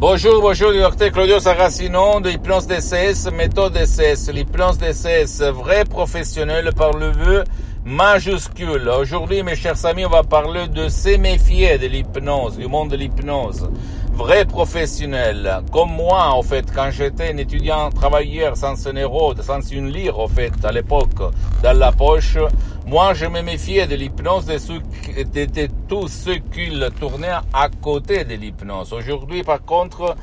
Bonjour, bonjour, docteur Claudio Saracino de l'hypnose DCS, méthode DCS. L'hypnose DCS, vrai professionnel par le vœu majuscule. Aujourd'hui, mes chers amis, on va parler de se de l'hypnose, du monde de l'hypnose. Vrai professionnel. Comme moi, en fait, quand j'étais un étudiant travailleur sans un euro, sans une lire, en fait, à l'époque, dans la poche, moi, je me méfiais de l'hypnose, de, de, tout ce qu'il tournait à côté de l'hypnose. Aujourd'hui, par contre,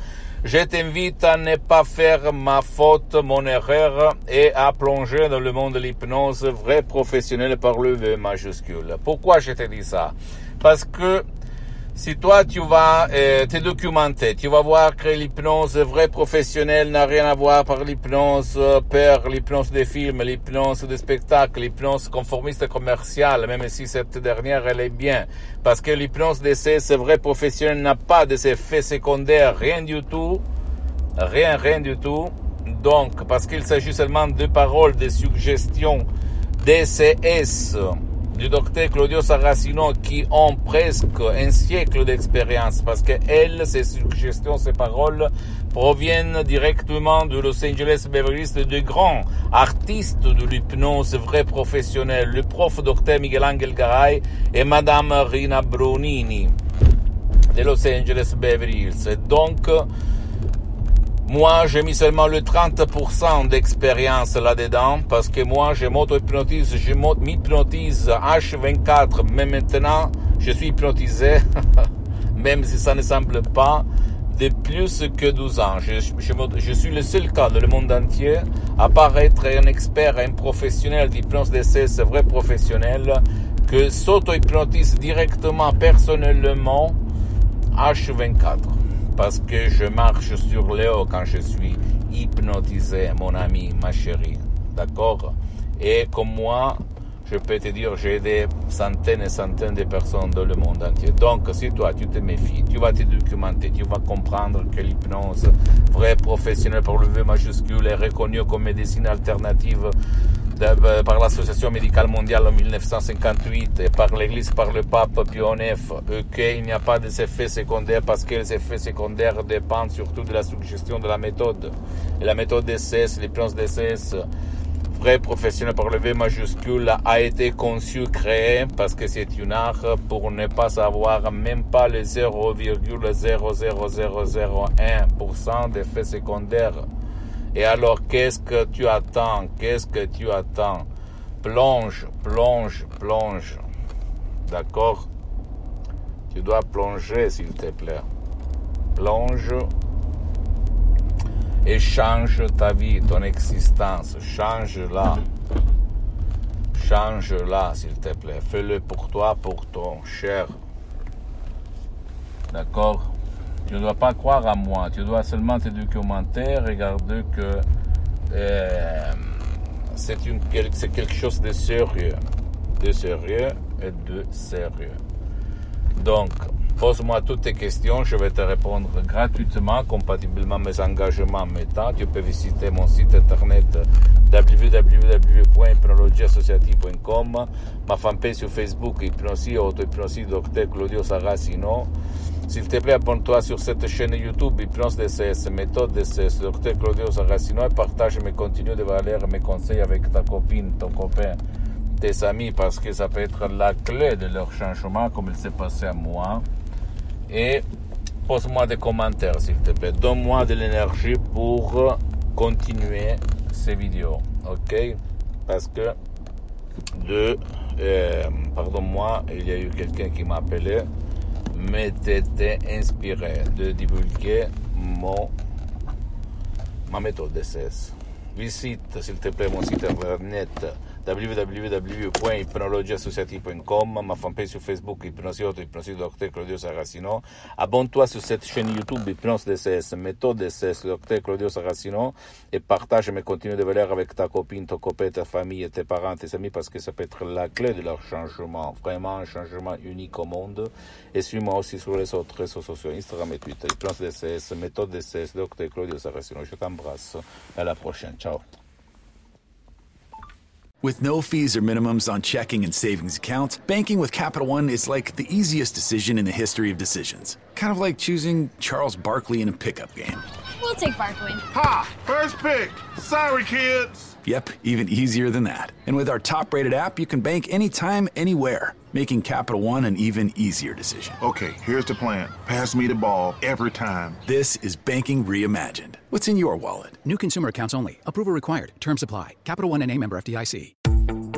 je t'invite à ne pas faire ma faute, mon erreur, et à plonger dans le monde de l'hypnose vrai professionnel par le V majuscule. Pourquoi je te dis ça? Parce que si toi tu vas euh, te documenter, tu vas voir que l'hypnose vraie professionnelle n'a rien à voir par l'hypnose euh, per l'hypnose des films, l'hypnose des spectacles, l'hypnose conformiste commerciale, même si cette dernière elle est bien, parce que l'hypnose d'essai, c'est vrai professionnel n'a pas des effets secondaires, rien du tout, rien, rien du tout. Donc, parce qu'il s'agit seulement de paroles, de suggestions, DCS, du docteur Claudio Saracino qui ont presque un siècle d'expérience parce que elle, ses suggestions, ses paroles proviennent directement de Los Angeles Beverly Hills de grands artistes de l'hypnose vrai professionnel, le prof docteur Miguel Angel Garay et madame Rina Brunini de Los Angeles Beverly Hills. Donc, moi, j'ai mis seulement le 30% d'expérience là-dedans parce que moi, je m'auto-hypnotise, je m'hypnotise H24, mais maintenant, je suis hypnotisé, même si ça ne semble pas, de plus que 12 ans. Je, suis le seul cas dans le monde entier à part être un expert, un professionnel d'hypnose d'essai, c'est vrai professionnel, que s'auto-hypnotise directement, personnellement, H24 parce que je marche sur Léo quand je suis hypnotisé, mon ami, ma chérie. D'accord? Et comme moi, je peux te dire, j'ai des centaines et centaines de personnes dans le monde entier. Donc, si toi, tu te méfies, tu vas te documenter, tu vas comprendre que l'hypnose, vrai professionnel pour le V majuscule, est reconnue comme médecine alternative de, par l'Association médicale mondiale en 1958 et par l'Église, par le pape Pie qu'il n'y a pas d'effets secondaires parce que les effets secondaires dépendent surtout de la suggestion de la méthode. La méthode DCS, l'hypnose DCS, vrai professionnel par le V majuscule, a été conçue, créée parce que c'est une art pour ne pas savoir même pas les 0,00001% d'effets secondaires. Et alors, qu'est-ce que tu attends? Qu'est-ce que tu attends? Plonge, plonge, plonge. D'accord? Tu dois plonger, s'il te plaît. Plonge et change ta vie, ton existence. Change-la. Change-la, s'il te plaît. Fais-le pour toi, pour ton cher. D'accord? Tu ne dois pas croire à moi, tu dois seulement te documenter, regarder que euh, c'est quelque chose de sérieux, de sérieux et de sérieux. Donc, pose-moi toutes tes questions, je vais te répondre gratuitement, compatiblement mes engagements temps. Tu peux visiter mon site internet www.hypnologieassociative.com, ma fanpage sur Facebook, Hypnosie, Auto-Hypnosie, Dr Claudio Saracino, s'il te plaît, abonne-toi sur cette chaîne YouTube Hypnose DCS, méthode DCS, Dr Claudio Saracino et partage mes contenus de valeur, mes conseils avec ta copine, ton copain, tes amis, parce que ça peut être la clé de leur changement, comme il s'est passé à moi. Et pose-moi des commentaires, s'il te plaît. Donne-moi de l'énergie pour continuer ces vidéos, ok? Parce que de, euh, pardon-moi, il y a eu quelqu'un qui m'a appelé m'était inspiré de divulguer mon, ma méthode d'essai. Visite, s'il te plaît, mon site internet www.hypnologiassociative.com, ma fanpage sur Facebook, Hypnosiote, Hypnosie Docteur Claudio Saracino. Abonne-toi sur cette chaîne YouTube, Hypnose DCS, méthode DCS, Docteur Claudio Saracino, et partage mes contenus de valeur avec ta copine, ton copain, ta famille, tes parents, tes amis, parce que ça peut être la clé de leur changement. Vraiment un changement unique au monde. Et suis-moi aussi sur les autres réseaux sociaux, Instagram et Twitter, Hypnose DCS, méthode DCS, Docteur Claudio Saracino. Je t'embrasse. À la prochaine. Ciao. With no fees or minimums on checking and savings accounts, banking with Capital One is like the easiest decision in the history of decisions. Kind of like choosing Charles Barkley in a pickup game. We'll take Barkley. Ha! First pick. Sorry, kids. Yep, even easier than that. And with our top rated app, you can bank anytime, anywhere, making Capital One an even easier decision. Okay, here's the plan. Pass me the ball every time. This is banking reimagined. What's in your wallet? New consumer accounts only. Approval required. Terms apply. Capital One and a member FDIC.